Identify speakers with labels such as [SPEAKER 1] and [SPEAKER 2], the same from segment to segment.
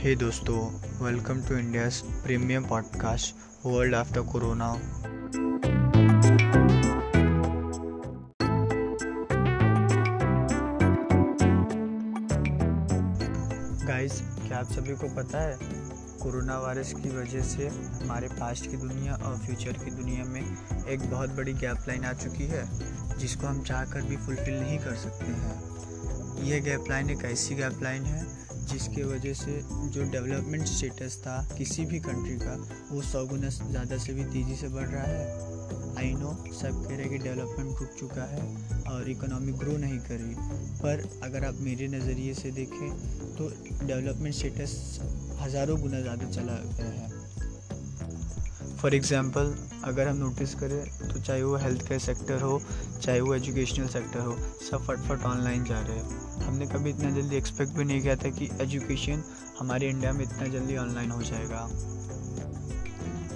[SPEAKER 1] हे दोस्तों welcome to India's premium podcast world after corona guys क्या आप सभी को पता है कोरोना वायरस की वजह से हमारे पास्ट की दुनिया और फ्यूचर की दुनिया में एक बहुत बड़ी गैप लाइन आ चुकी है, जिसको हम चाह कर भी फुलफ़िल नहीं कर सकते हैं। यह गैप लाइन एक ऐसी गैप लाइन है जिसके वजह से जो डेवलपमेंट स्टेटस था किसी भी कंट्री का, वो सौ गुना ज़्यादा से भी तेज़ी से बढ़ रहा है। आई नो सब कह रहे हैं कि डेवलपमेंट रुक चुका है और इकोनॉमी ग्रो नहीं कर रही। पर अगर आप मेरे नज़रिए से देखें तो डेवलपमेंट स्टेटस हज़ारों गुना ज़्यादा चला गया है। फॉर एग्ज़ाम्पल अगर हम नोटिस करें तो चाहे वो हेल्थ केयर सेक्टर हो, चाहे वो एजुकेशनल सेक्टर हो, सब फटफट ऑनलाइन जा रहे हैं। हमने कभी इतना जल्दी एक्सपेक्ट भी नहीं किया था कि एजुकेशन हमारे इंडिया में इतना जल्दी ऑनलाइन हो जाएगा।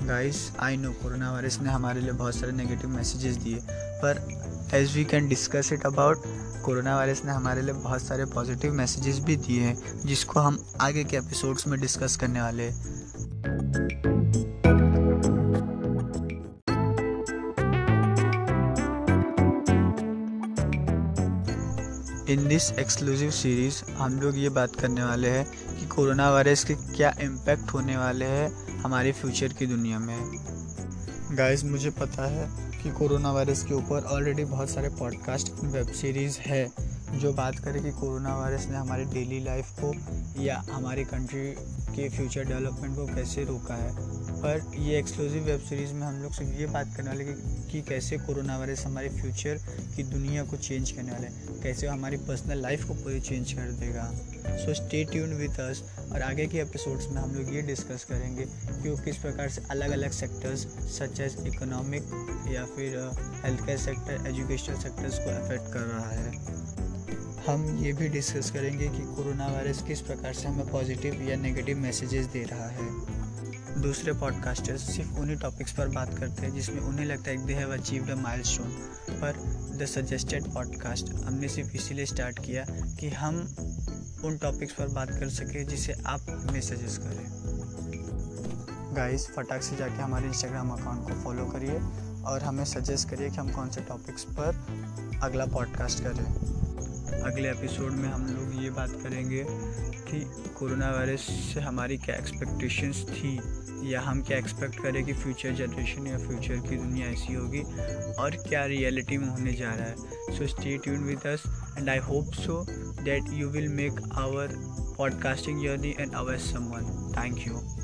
[SPEAKER 1] Guys I know corona virus ने हमारे लिए बहुत सारे नेगेटिव मैसेजेस दिए, पर as we can discuss it about corona virus ने हमारे लिए बहुत सारे पॉजिटिव मैसेजेस भी दिए हैं, जिसको हम आगे के एपिसोड्स में डिस्कस करने वाले हैं। इन दिस एक्सक्लूसिव सीरीज़ हम लोग ये बात करने वाले हैं कि कोरोना वायरस के क्या इम्पैक्ट होने वाले हैं हमारे फ्यूचर की दुनिया में। गाइस मुझे पता है कि कोरोना वायरस के ऊपर ऑलरेडी बहुत सारे पॉडकास्ट वेब सीरीज़ है जो बात करें कि कोरोना वायरस ने हमारे डेली लाइफ को या हमारी कंट्री के फ्यूचर डेवलपमेंट को कैसे रोका है। पर ये एक्सक्लूसिव वेब सीरीज़ में हम लोग सिर्फ़ ये बात करने वाले कि, कैसे कोरोना वायरस हमारे फ्यूचर की दुनिया को चेंज करने वाले हैं। कैसे हमारी पर्सनल लाइफ को पूरी चेंज कर देगा। So stay tune with us और आगे के एपिसोड्स में हम लोग ये डिस्कस करेंगे कि वो किस प्रकार से अलग अलग सेक्टर्स सच एज इकोनॉमिक या फिर health care sector educational sectors को अफेक्ट कर रहा है। हम ये भी डिस्कस करेंगे कि कोरोना वायरस किस प्रकार से हमें पॉजिटिव या नेगेटिव मैसेजेस दे रहा है। दूसरे पॉडकास्टर्स सिर्फ़ उन्हीं टॉपिक्स पर बात करते हैं जिसमें उन्हें लगता है they have achieved a milestone पर द सजेस्टेड पॉडकास्ट हमने सिर्फ़ इसीलिए स्टार्ट किया कि हम उन टॉपिक्स पर बात कर सकें जिसे आप हमें सजेस्ट करें। गाइस फटाक से जाके हमारे इंस्टाग्राम अकाउंट को फॉलो करिए और हमें सजेस्ट करिए कि हम कौन से टॉपिक्स पर अगला पॉडकास्ट करें। अगले एपिसोड में हम लोग ये बात करेंगे कि कोरोना वायरस से हमारी क्या एक्सपेक्टेशंस थी। या हम क्या एक्सपेक्ट करें कि फ्यूचर जनरेशन या फ्यूचर की दुनिया ऐसी होगी और क्या रियलिटी में होने जा रहा है? So stay tune with us and I hope so that you will make our podcasting journey and our someone thank you